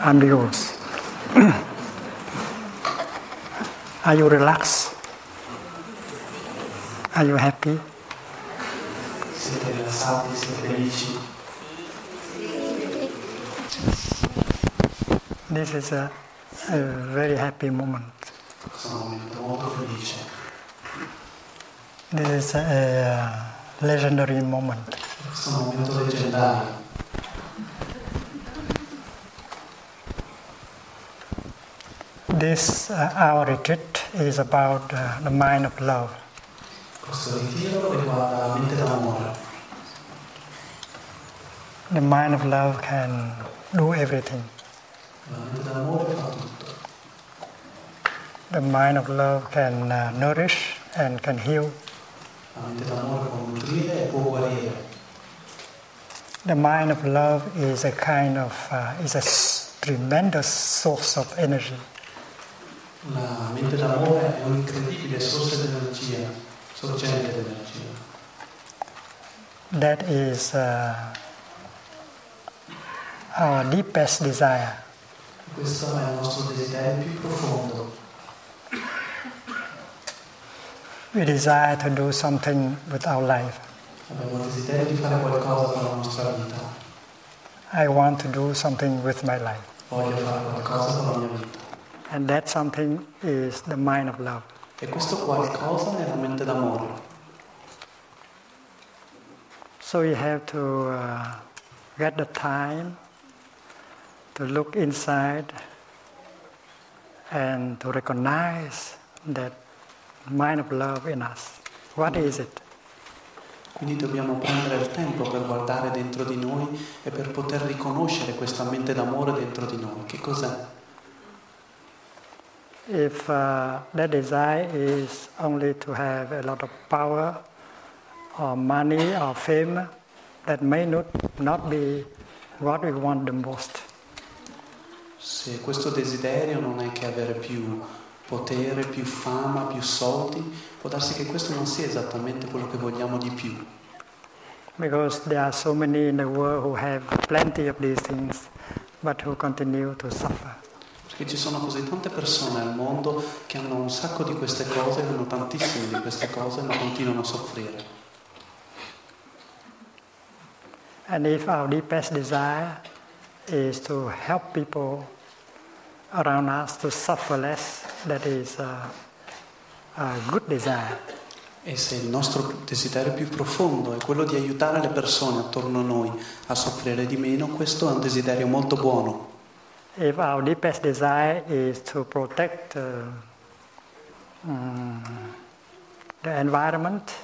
I'm yours. Are you relaxed? Are you happy? This is a, a very happy moment. This is a, legendary moment. Un momento leggendario. This uh, our retreat is about uh, the mind of love. The mind of love can do everything. The mind of love can uh, nourish and can heal. The mind of love is a kind of uh, is a tremendous source of energy. La mente d'amore è un'incredibile di energia, sorgente di energia. That is uh, our deepest desire. Questo è il nostro desiderio più profondo. We desire to do something with our life. Abbiamo il desiderio di fare qualcosa con la nostra vita. I want to do something with my life. Voglio fare qualcosa con la mia vita. And that something is the mind of love. E questo qualcosa è la mente d'amore. So you have to uh, get the time to look inside and to recognize that mind of love in us. What is it? Quindi dobbiamo prendere il tempo per guardare dentro di noi e per poter riconoscere questa mente d'amore dentro di noi. Che cos'è? If uh, that desire is only to have a lot of power or money or fame, that may not, not be what we want the most. Se questo desiderio non è che avere più potere, più fama, più soldi, può darsi che questo non sia esattamente quello che vogliamo di più. Because there are so many in the world who have plenty of these things, but who continue to suffer. Perché ci sono così tante persone al mondo che hanno un sacco di queste cose, hanno tantissime di queste cose, ma continuano a soffrire. And if our deepest desire is to help people around us to suffer less, that is a, a good desire. E se il nostro desiderio più profondo è quello di aiutare le persone attorno a noi a soffrire di meno, questo è un desiderio molto buono. If our deepest desire is to protect uh, mm, the environment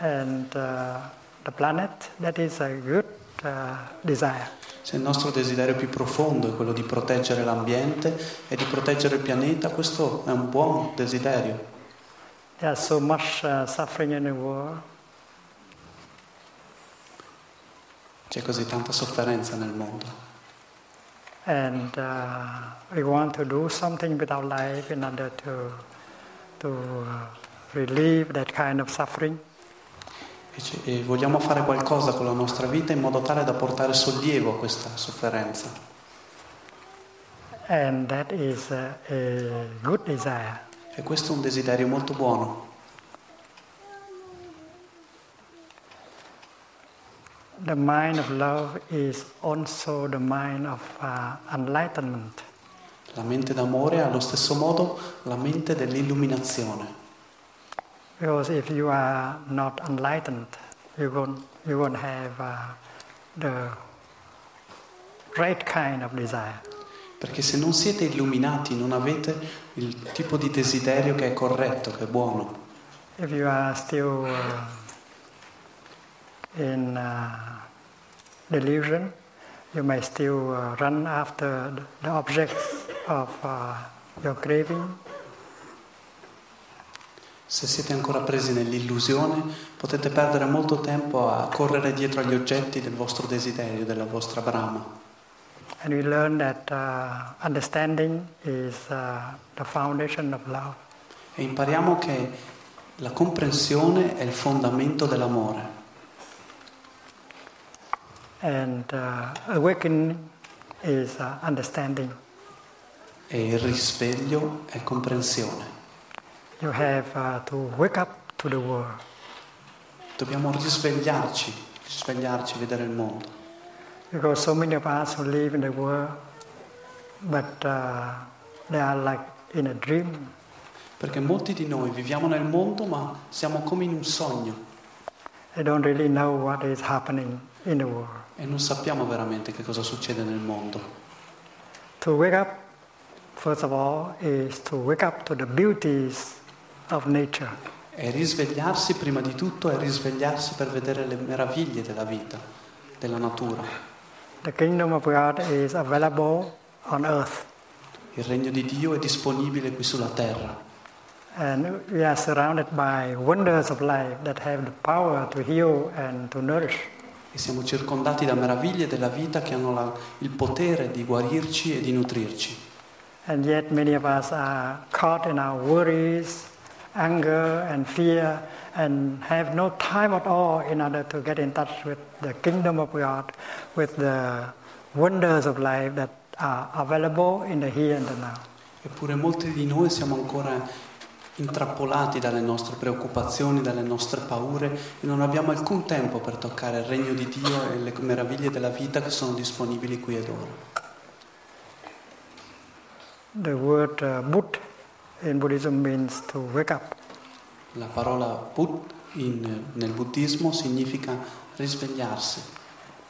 and uh, the planet, that is a good uh, desire. Se il nostro desiderio più profondo è quello di proteggere l'ambiente e di proteggere il pianeta, questo è un buon desiderio. There's so much uh, suffering in the world, C'è così tanta sofferenza nel mondo and uh, we want to do something with our life in order to to uh, relieve that kind of suffering. e, e vogliamo fare qualcosa con la nostra vita in modo tale da portare sollievo a questa sofferenza. And that is a, a good desire. E questo è un desiderio molto buono. The mind of love is also the mind of uh, enlightenment. La mente d'amore è allo stesso modo la mente dell'illuminazione. Because if you are not enlightened, you won't, you won't have uh, the right kind of desire. Perché se non siete illuminati non avete il tipo di desiderio che è corretto, che è buono. If you are still uh, in uh, delusion, you may still uh, run after the- objects of uh, your craving, Se siete ancora presi nell'illusione potete perdere molto tempo a correre dietro agli oggetti del vostro desiderio, della vostra brama. and we learn that uh, understanding is uh, the foundation of love. E impariamo che la comprensione è il fondamento dell'amore. And uh, awakening is uh, understanding. E il risveglio è comprensione. You have uh, to wake up to the world. Dobbiamo risvegliarci, risvegliarci, vedere il mondo. Because so many of us who live in the world, but uh, they are like in a dream. Perché molti di noi viviamo nel mondo ma siamo come in un sogno They don't really know what is happening in the world. E non sappiamo veramente che cosa succede nel mondo. To wake up, first of all, is to wake up to the beauties of nature. E risvegliarsi prima di tutto è risvegliarsi per vedere le meraviglie della vita, della natura. The kingdom of God is available on earth, Il regno di Dio è disponibile qui sulla terra and we are surrounded by wonders of life that have the power to heal and to nourish. E siamo circondati da meraviglie della vita che hanno la- il potere di guarirci e di nutrirci. And yet, many of us are caught in our worries, anger, and fear, and have no time at all in order to get in touch with the kingdom of God, with the wonders of life that are available in the here and the now. Eppure molti di noi siamo ancora intrappolati dalle nostre preoccupazioni, dalle nostre paure e non abbiamo alcun tempo per toccare il regno di Dio e le meraviglie della vita che sono disponibili qui ed ora. The word uh, Buddh in Buddhism means to wake up. La parola Buddh in- nel buddismo significa risvegliarsi.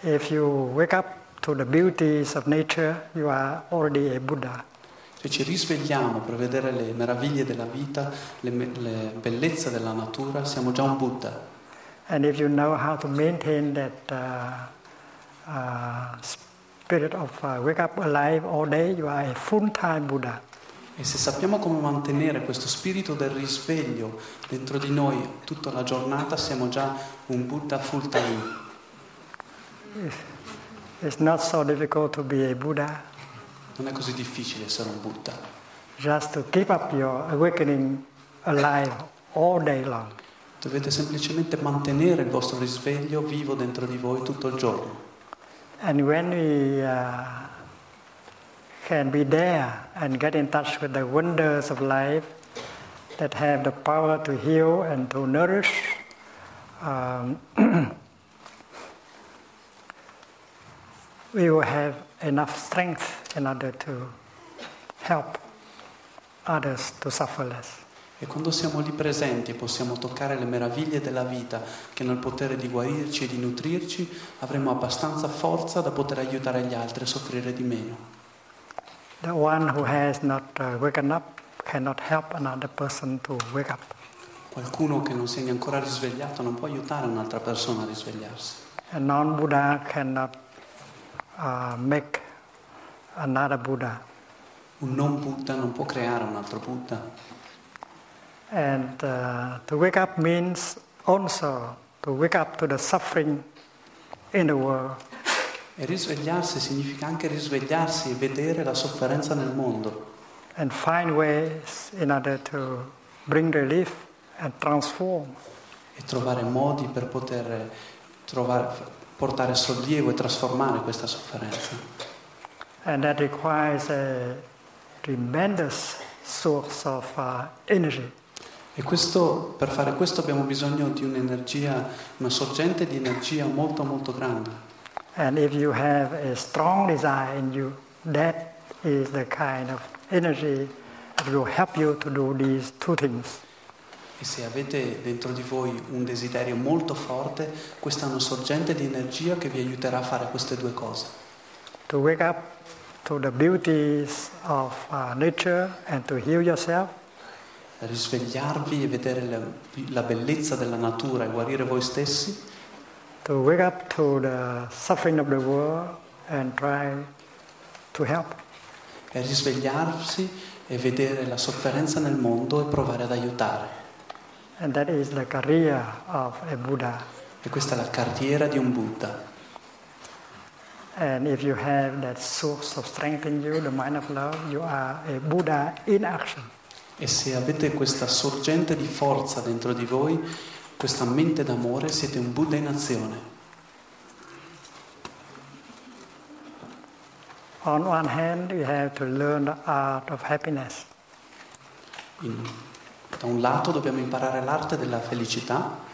If you wake up to the beauties of nature, you are already a Buddha. Se ci risvegliamo per vedere le meraviglie della vita, le, le bellezze della natura, siamo già un Buddha. And if you know how to maintain that uh, uh, spirit of uh, wake up alive all day, you are a full-time Buddha. E se sappiamo come mantenere questo spirito del risveglio dentro di noi tutta la giornata, siamo già un Buddha full time. It's not so difficult to be a Buddha. Non è così difficile essere un Buddha. Just to keep up your awakening alive all day long. Dovete semplicemente mantenere il vostro risveglio vivo dentro di voi tutto il giorno. And when we uh, can be there and get in touch with the wonders of life that have the power to heal and to nourish, um, we will have enough strength in order to help others to suffer less. E quando siamo lì presenti e possiamo toccare le meraviglie della vita che hanno il potere di guarirci e di nutrirci, avremo abbastanza forza da poter aiutare gli altri a soffrire di meno. The one who has not uh, waken up cannot help another person to wake up. Qualcuno che non si è ancora risvegliato non può aiutare un'altra persona a risvegliarsi. A non Buddha cannot uh, make another Buddha. Un non Buddha non può creare un altro Buddha. And uh, to wake up means also to wake up to the suffering in the world. E risvegliarsi significa anche risvegliarsi e vedere la sofferenza nel mondo and find ways in order to bring relief and transform. e trovare modi per poter trovare- portare sollievo e trasformare questa sofferenza. And that requires a tremendous source of uh, energy. E questo, per fare questo abbiamo bisogno di un'energia, una sorgente di energia molto molto grande. And if you have a strong desire in you, that is the kind of energy that will help you to do these two things. E se avete dentro di voi un desiderio molto forte, questa è una sorgente di energia che vi aiuterà a fare queste due cose. To wake up to the beauties of uh, nature and to heal yourself, Risvegliarvi e vedere la, la bellezza della natura e guarire voi stessi to wake up to the suffering of the world and try to help. e risvegliarsi e vedere la sofferenza nel mondo e provare ad aiutare. And that is the career of a Buddha. E questa è la carriera di un Buddha. And if you have that source of strength in you, the mind of love, you are a Buddha in action. E se avete questa sorgente di forza dentro di voi, questa mente d'amore, siete un Buddha in azione. On one hand, we have to learn the art of happiness. In- da un lato dobbiamo imparare l'arte della felicità,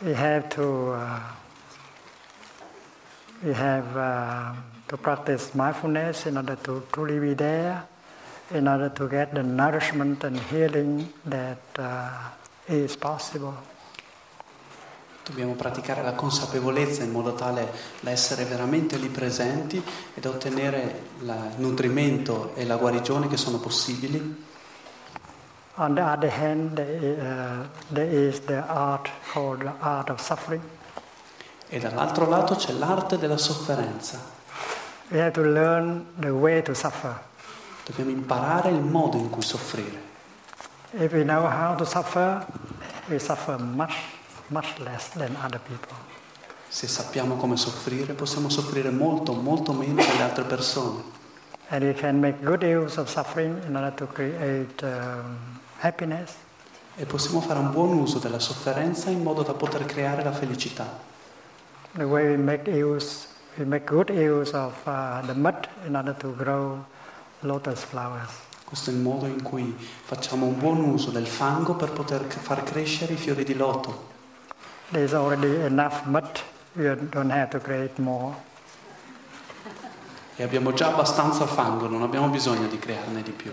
We have to uh, we have uh, to practice mindfulness in order to truly be there, in order to get the nourishment and healing that uh, is possible. dobbiamo praticare la consapevolezza in modo tale da essere veramente lì presenti ed ottenere il nutrimento e la guarigione che sono possibili. On the other hand, there is, the art called the art of suffering. E dall'altro lato c'è l'arte della sofferenza. We have to learn the way to suffer. Dobbiamo imparare il modo in cui soffrire. If we know how to suffer, we suffer much, much less than other people. Se sappiamo come soffrire, possiamo soffrire molto, molto meno delle altre persone. And we can make good use of suffering in order to create um, happiness. E possiamo fare un buon uso della sofferenza in modo da poter creare la felicità. The way we make use, we make good use of uh, the mud in order to grow lotus flowers. Questo è il modo in cui facciamo un buon uso del fango per poter far crescere i fiori di loto. There's already enough mud. You don't have to create more. E abbiamo già abbastanza fango, non abbiamo bisogno di crearne di più.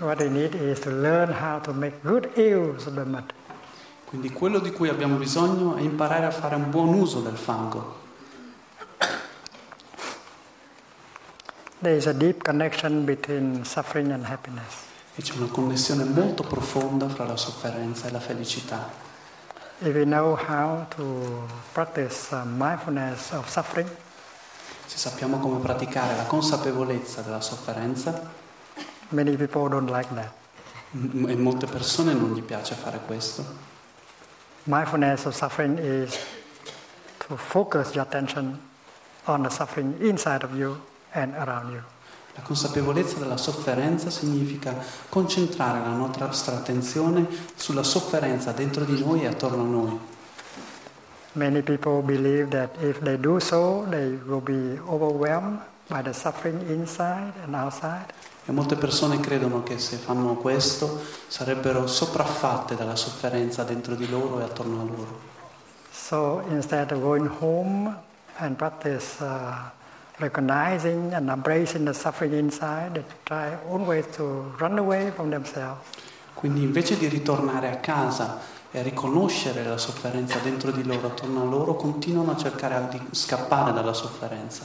What we need is to learn how to make good use of the mud. Quindi quello di cui abbiamo bisogno è imparare a fare un buon uso del fango. There is a deep connection between suffering and happiness. E c'è una connessione molto profonda fra la sofferenza e la felicità. If we know how to practice uh, mindfulness of suffering, Se sappiamo come praticare la consapevolezza della sofferenza, many people don't like that. e molte persone non gli piace fare questo, Mindfulness of suffering is to focus your attention on the suffering inside of you and around you. la consapevolezza della sofferenza significa concentrare la nostra attenzione sulla sofferenza dentro di noi e attorno a noi. Many people believe that if they do so, they will be overwhelmed by the suffering inside and outside. E molte persone credono che se fanno questo sarebbero sopraffatte dalla sofferenza dentro di loro e attorno a loro. So instead of going home and practice uh, recognizing and embracing the suffering inside, they try always to run away from themselves. Quindi invece di ritornare a casa e riconoscere la sofferenza dentro di loro, attorno a loro, continuano a cercare di scappare dalla sofferenza,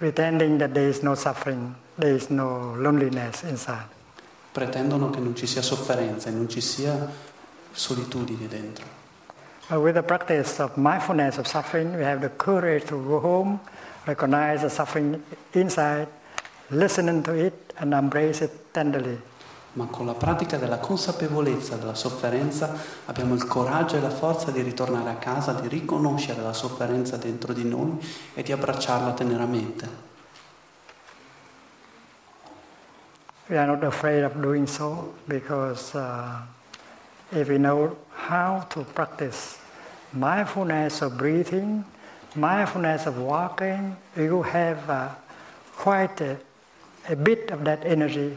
pretending that there is no suffering, there is no loneliness inside. pretendono che non ci sia sofferenza e non ci sia solitudine dentro. But with the practice of mindfulness of suffering, we have the courage to go home, recognize the suffering inside, listen to it, and embrace it tenderly. Ma con la pratica della consapevolezza della sofferenza abbiamo il coraggio e la forza di ritornare a casa, di riconoscere la sofferenza dentro di noi e di abbracciarla teneramente. We are not afraid of doing so because uh, if we know how to practice mindfulness of breathing, mindfulness of walking, you have uh, quite a, a bit of that energy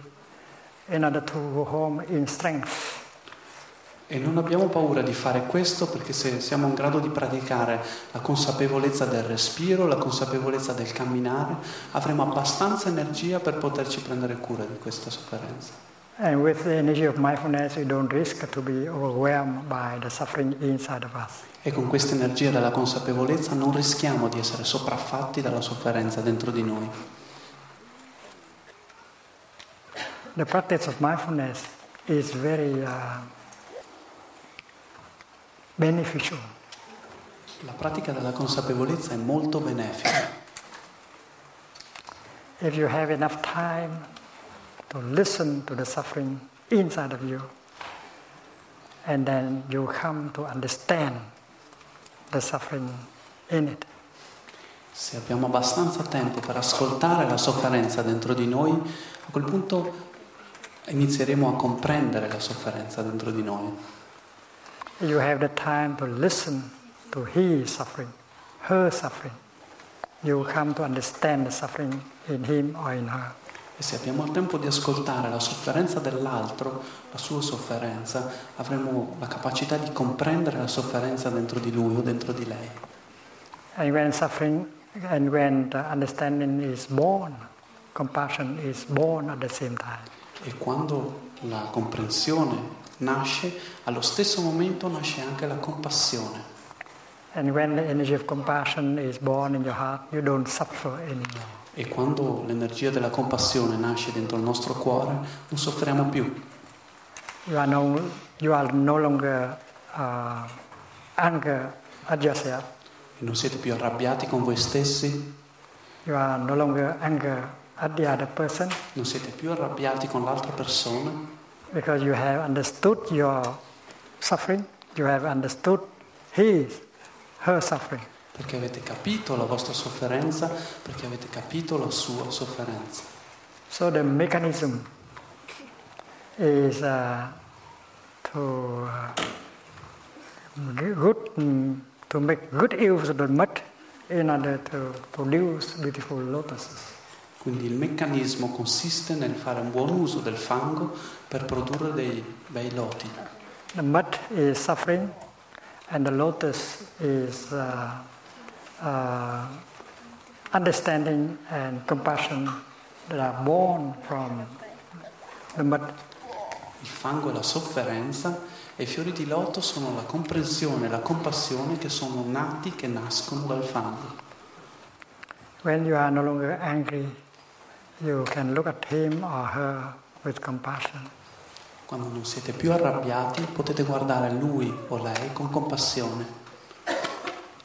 E non abbiamo paura di fare questo perché se siamo in grado di praticare la consapevolezza del respiro, la consapevolezza del camminare, avremo abbastanza energia per poterci prendere cura di questa sofferenza. And with the energy of mindfulness, we don't risk to be overwhelmed by the suffering inside of us. E con questa energia della consapevolezza non rischiamo di essere sopraffatti dalla sofferenza dentro di noi. The practice of mindfulness is very uh, beneficial. La pratica della consapevolezza è molto benefica. If you have enough time to listen to the suffering inside of you, and then you come to understand the suffering in it. Se abbiamo abbastanza tempo per ascoltare la sofferenza dentro di noi, a quel punto inizieremo a comprendere la sofferenza dentro di noi. You have the time to listen to his suffering, her suffering. you come to understand the suffering in him or in her. E se abbiamo il tempo di ascoltare la sofferenza dell'altro, la sua sofferenza, avremo la capacità di comprendere la sofferenza dentro di lui o dentro di lei. And when suffering and when the understanding is born, compassion is born at the same time. E quando la comprensione nasce, allo stesso momento nasce anche la compassione. Heart. E quando l'energia della compassione nasce dentro il nostro cuore, non soffriamo più. You are no, you are no longer uh, anger at yourself. E non siete più arrabbiati con voi stessi, You are no longer anger at the other person non siete più arrabbiati con l'altra persona, because you have understood your suffering. You have understood his, her suffering. perché avete capito la vostra sofferenza, perché avete capito la sua sofferenza. So the mechanism is uh, to uh, good mm, to make good use of the mud in order to produce beautiful lotuses. Quindi il meccanismo consiste nel fare un buon uso del fango per produrre dei bei loti. The mud is suffering, and the lotus is uh, uh, understanding and compassion that are born from the mud. Il fango è la sofferenza e i fiori di loto sono la comprensione e la compassione che sono nati, che nascono dal fango. When you are no longer angry, you can look at him or her with compassion. Quando non siete più arrabbiati potete guardare lui o lei con compassione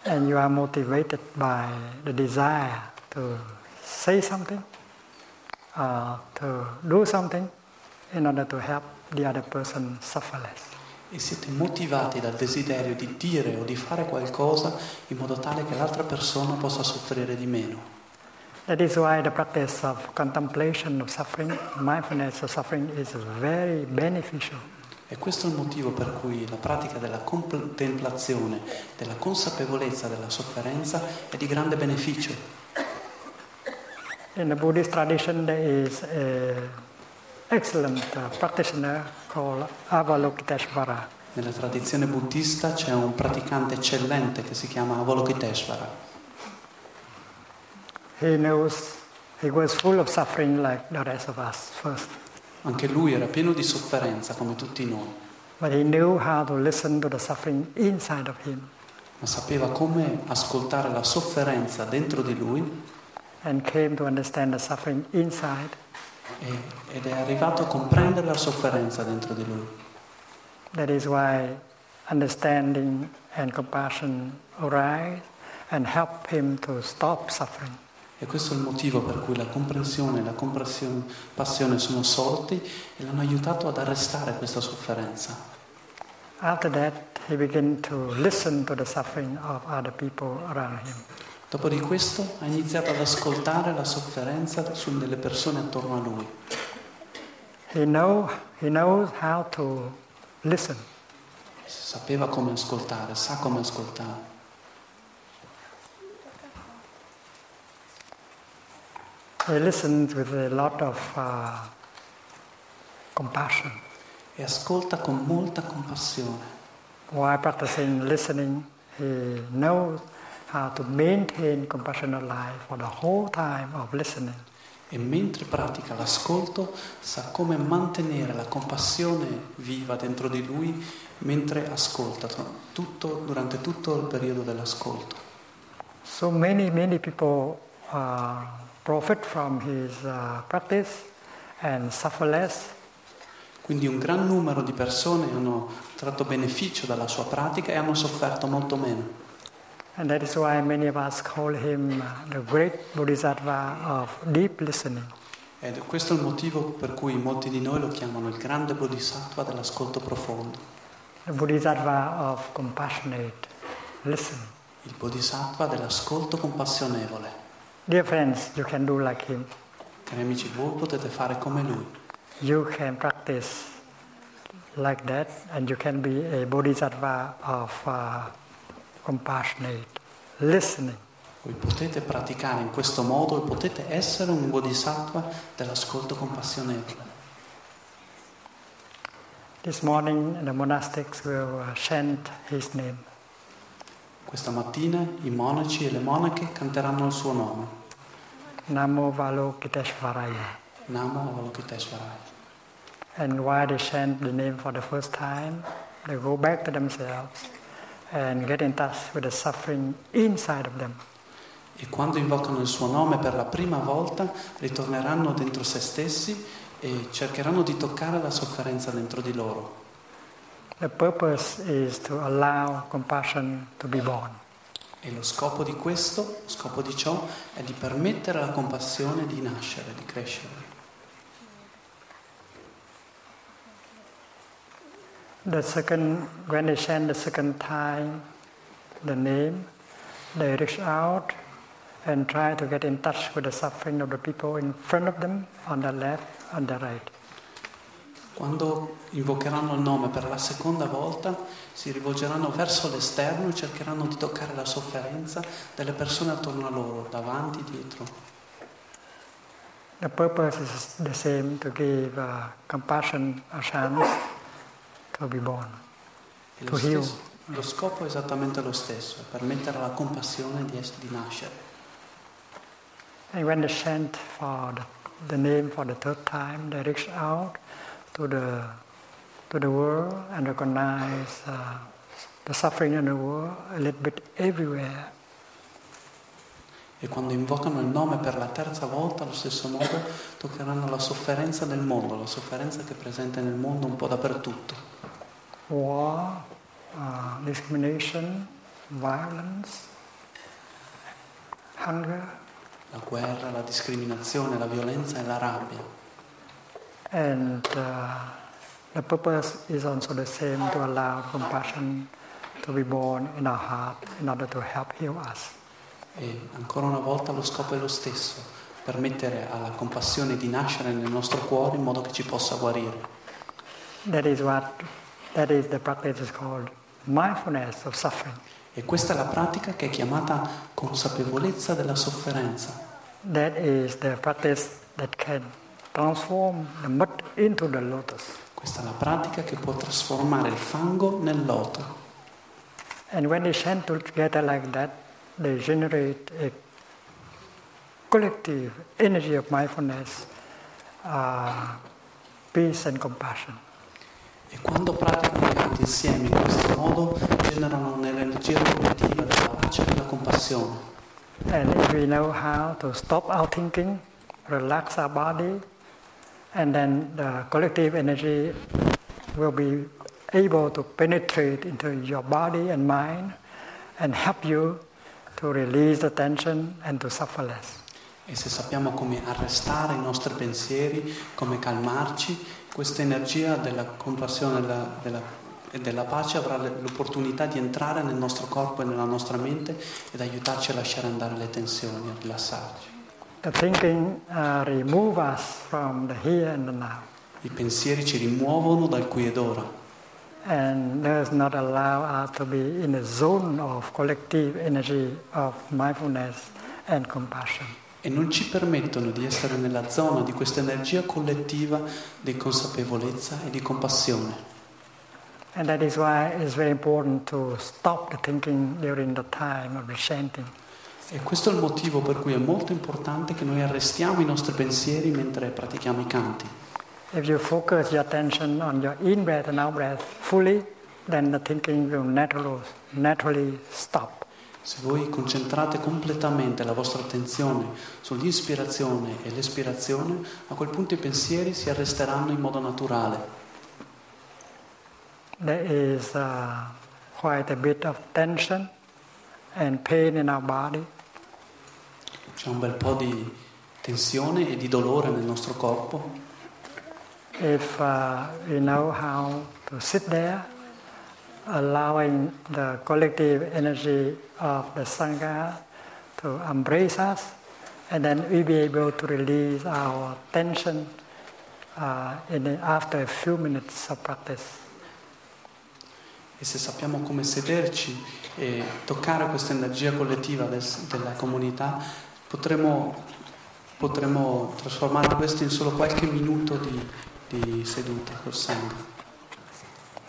And you are motivated by the desire to say something, uh, to do something in order to help the other person suffer less. e siete motivati dal desiderio di dire o di fare qualcosa in modo tale che l'altra persona possa soffrire di meno. That is why the practice of contemplation of suffering, mindfulness of suffering, is very beneficial. E questo è il motivo per cui la pratica della contemplazione, della consapevolezza della sofferenza è di grande beneficio. In the Buddhist tradition, there is an excellent practitioner called Avalokiteshvara. Nella tradizione buddista c'è un praticante eccellente che si chiama Avalokiteshvara. He knows he was full of suffering like the rest of us first, Anche lui era pieno di sofferenza come tutti noi, but he knew how to listen to the suffering inside of him ma sapeva come ascoltare la sofferenza dentro di lui and came to understand the suffering inside. e- ed è arrivato a comprendere la sofferenza dentro di lui. That is why understanding and compassion arise and help him to stop suffering. E questo è il motivo per cui la comprensione e la comprensione- passione sono sorti e l'hanno aiutato ad arrestare questa sofferenza. After that, he began to listen to the suffering of other people around him. Dopo di questo ha iniziato ad ascoltare la sofferenza delle persone attorno a lui. He, know, he knows how to listen. Sapeva come ascoltare, sa come ascoltare. He listens with a lot of uh, compassion. E ascolta con molta compassione. While practicing listening, he knows how to maintain compassionate life for the whole time of listening. E mentre pratica l'ascolto sa come mantenere la compassione viva dentro di lui mentre ascolta, tutto- durante tutto il periodo dell'ascolto. So many, many people uh, profit from his uh, practice and suffer less. Quindi un gran numero di persone hanno tratto beneficio dalla sua pratica e hanno sofferto molto meno. And that is why many of us call him uh, the great bodhisattva of deep listening. Ed questo è il motivo per cui molti di noi lo chiamano il grande bodhisattva dell'ascolto profondo, The bodhisattva of compassionate listening. il bodhisattva dell'ascolto compassionevole. Dear friends, you can do like him. Cari amici, voi potete fare come lui. You can practice like that, and you can be a bodhisattva of uh, compassionate listening. Voi potete praticare in questo modo e potete essere un bodhisattva dell'ascolto compassionevole. This morning the monastics will uh, chant his name. Questa mattina i monaci e le monache canteranno il suo nome. Namo Valokiteshvaraya. Namo Avalokiteshvaraya. And while they chant the name for the first time, they go back to themselves and get in touch with the suffering inside of them. E quando invocano il suo nome per la prima volta, ritorneranno dentro se stessi e cercheranno di toccare la sofferenza dentro di loro. The purpose is to allow compassion to be born. E lo scopo di questo, lo scopo di ciò, è di permettere alla compassione di nascere, di crescere. The second, when they chant the second time the name, they reach out and try to get in touch with the suffering of the people in front of them, on the left, on the right. Quando invocheranno il nome per la seconda volta, si rivolgeranno verso l'esterno e cercheranno di toccare la sofferenza delle persone attorno a loro, davanti, dietro. The purpose is the same to give uh, compassion a chance to be born. E lo, To heal. stesso- lo scopo è esattamente lo stesso, permettere alla compassione di, es- di nascere. And when they chant for the, the name for the third time, they reach out to the to the world and recognize uh, the suffering in the world a little bit everywhere. E quando invocano il nome per la terza volta, allo stesso modo, toccheranno la sofferenza del mondo, la sofferenza che è presente nel mondo un po' dappertutto. War, uh, discrimination, violence, hunger, La guerra, la discriminazione, la violenza e la rabbia. And uh, the purpose is also the same to allow compassion to be born in our heart in order to help heal us. E ancora una volta lo scopo è lo stesso, permettere alla compassione di nascere nel nostro cuore in modo che ci possa guarire. That is what that is the practice is called mindfulness of suffering. E questa è la pratica che è chiamata consapevolezza della sofferenza. That is the practice that can transform the mud into the lotus. Questa è la pratica che può trasformare il fango nel loto. And when they chant together like that, they generate a collective energy of mindfulness, uh, peace and compassion. E quando praticano i canti insieme in questo modo generano un'energia collettiva della pace e della compassione. And if we know how to stop our thinking, relax our body, and then the collective energy will be able to penetrate into your body and mind and help you to release the tension and to suffer less. E se sappiamo come arrestare i nostri pensieri, come calmarci, questa energia della compassione della- della- e della pace avrà l'opportunità di entrare nel nostro corpo e nella nostra mente ed aiutarci a lasciare andare le tensioni, a rilassarci. The thinking uh, remove us from the here and the now I pensieri ci rimuovono dal qui ed ora and does not allow us to be in a zone of collective energy of mindfulness and compassion. e non ci permettono di essere nella zona di questa energia collettiva di consapevolezza e di compassione. And that is why it's very important to stop the thinking during the time of the chanting. E questo è il motivo per cui è molto importante che noi arrestiamo i nostri pensieri mentre pratichiamo i canti. Breath fully, the naturally, naturally. Se voi concentrate completamente la vostra attenzione sull'ispirazione e l'espirazione, a quel punto i pensieri si arresteranno in modo naturale. There is uh, quite a bit of tension and pain in our body. C'è un bel po' di tensione e di dolore nel nostro corpo. If uh, we know how to sit there, allowing the collective energy of the Sangha to embrace us, and then we be able to release our tension uh, in the, after a few minutes of practice. E se sappiamo come sederci e toccare questa energia collettiva del, della comunità, potremo, potremo, trasformare questo in solo qualche minuto di, di seduta col sangue.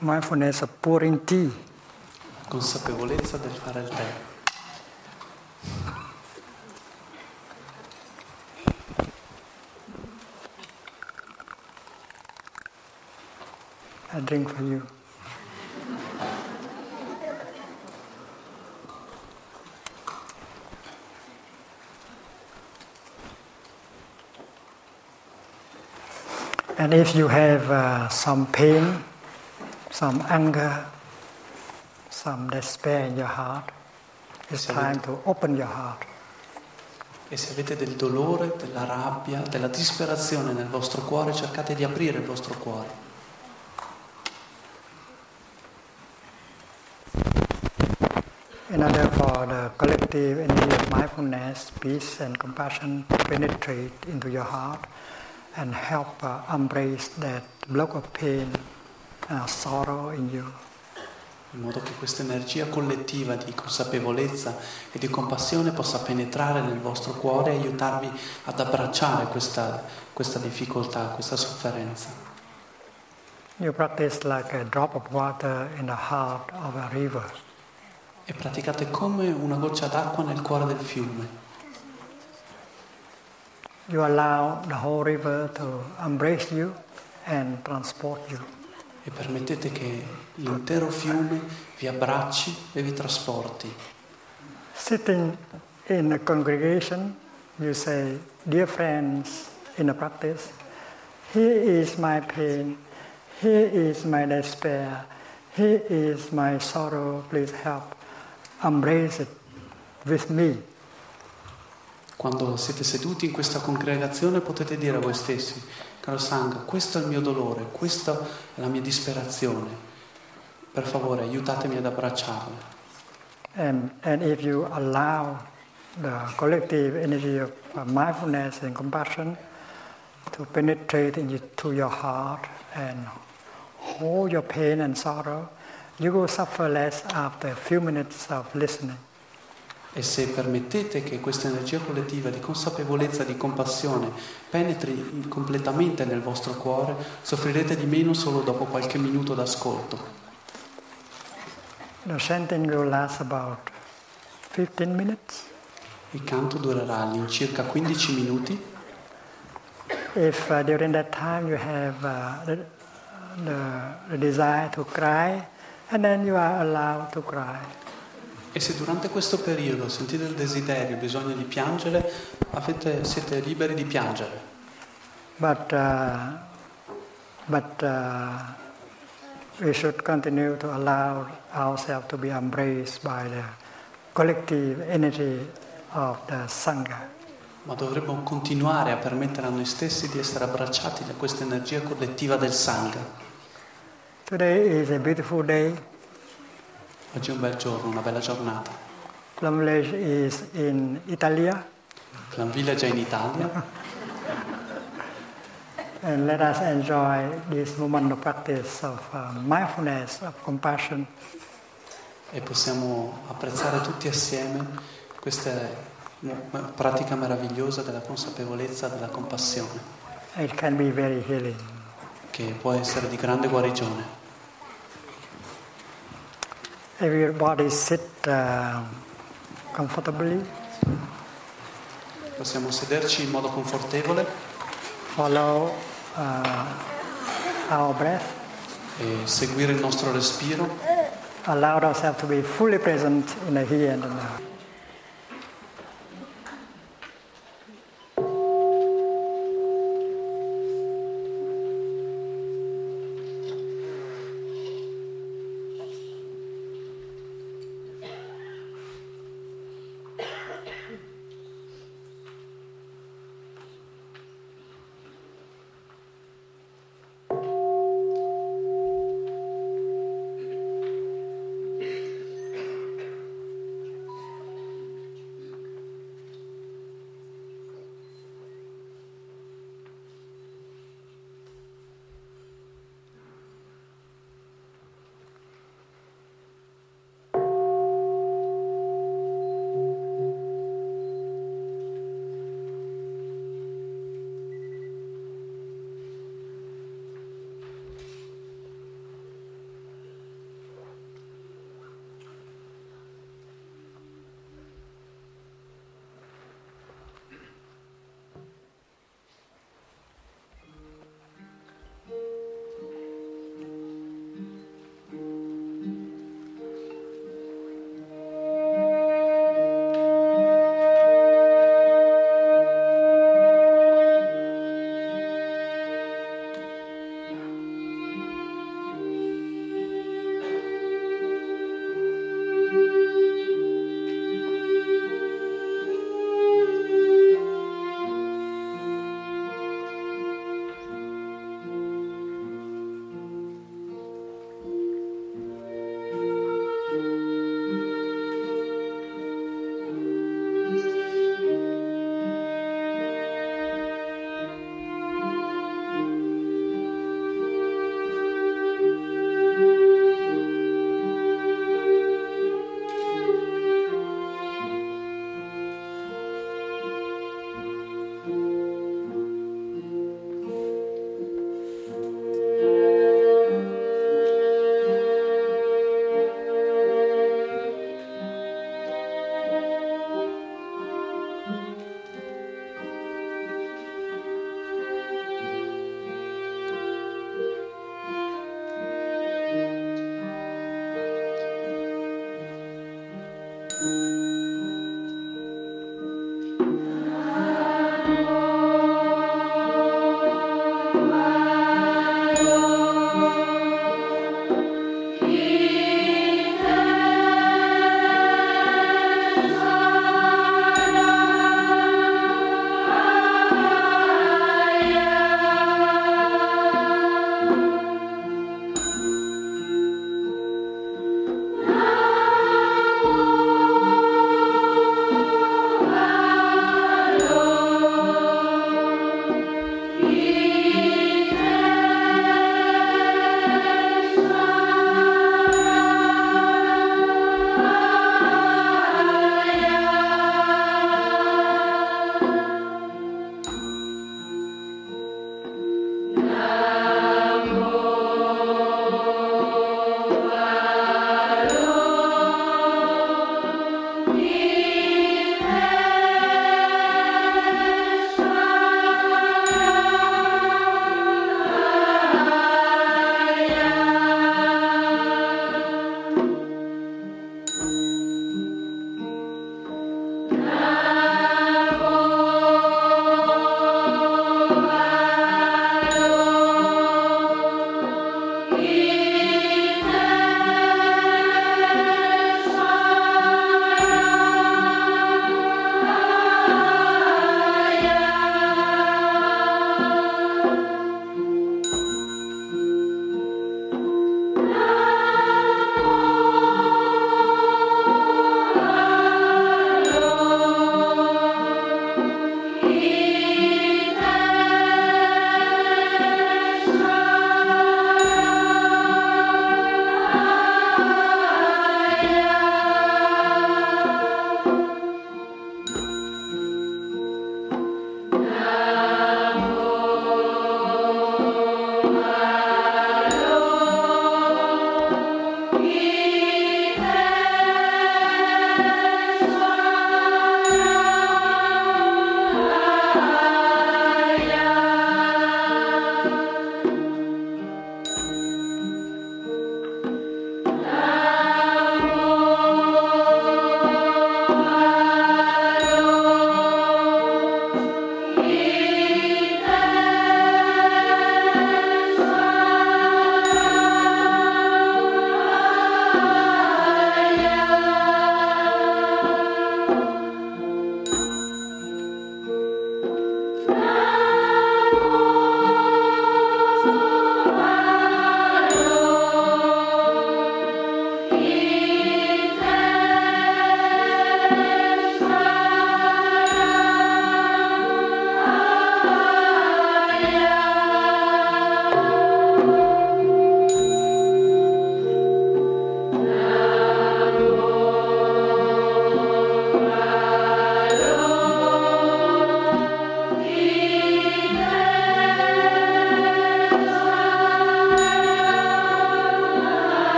Mindfulness of pouring tea. Consapevolezza del fare il tè. I drink for you. And if you have uh, some pain, some anger, some despair in your heart, it's time to open your heart. E se avete del dolore, della rabbia, della disperazione nel vostro cuore, cercate di aprire il vostro cuore. In order for the collective energy of mindfulness, peace, and compassion to penetrate into your heart and help uh, embrace that block of pain, uh, sorrow in you. in modo che questa energia collettiva di consapevolezza e di compassione possa penetrare nel vostro cuore e aiutarvi ad abbracciare questa, questa difficoltà, questa sofferenza. You practice like a drop of water in the heart of a river. E praticate come una goccia d'acqua nel cuore del fiume. You allow the whole river to embrace you and transport you. E permettete che l'intero fiume vi abbracci e vi trasporti. Sitting in a congregation, you say, Dear friends, in a practice, here is my pain, here is my despair, here is my sorrow, please help. Embrace it with me. Quando siete seduti in questa congregazione potete dire a voi stessi, caro Sangha, questo è il mio dolore, questa è la mia disperazione. Per favore aiutatemi ad abbracciarla. And, and if you allow the collective energy of uh, mindfulness and compassion to penetrate into your heart and hold your pain and sorrow, you will suffer less after a few minutes of listening. E se permettete che questa energia collettiva di consapevolezza, di compassione penetri completamente nel vostro cuore, soffrirete di meno solo dopo qualche minuto d'ascolto. The chanting will last about 15 minutes. Il canto durerà all'incirca 15 minuti. If uh, during that time you have uh, the, the, the desire to cry, and then you are allowed to cry. E se durante questo periodo sentite il desiderio, il bisogno di piangere, avete, siete liberi di piangere. But, uh, but uh, we should continue to allow ourselves to be embraced by the collective energy of the Sangha. Ma dovremmo continuare a permettere a noi stessi di essere abbracciati da questa energia collettiva del Sangha. Today is a beautiful day. Oggi è un bel giorno, una bella giornata. Plum Village is in Italia, Plan Village è in Italia and let us enjoy this moment of practice of uh, mindfulness, of compassion. e possiamo apprezzare tutti assieme questa pratica meravigliosa della consapevolezza, della compassione, It can be very healing. che può essere di grande guarigione. Everybody sit uh, comfortably, Possiamo sederci in modo confortevole? Follow uh, our breath, e seguire il nostro respiro? Allow ourselves to be fully present in the here and now.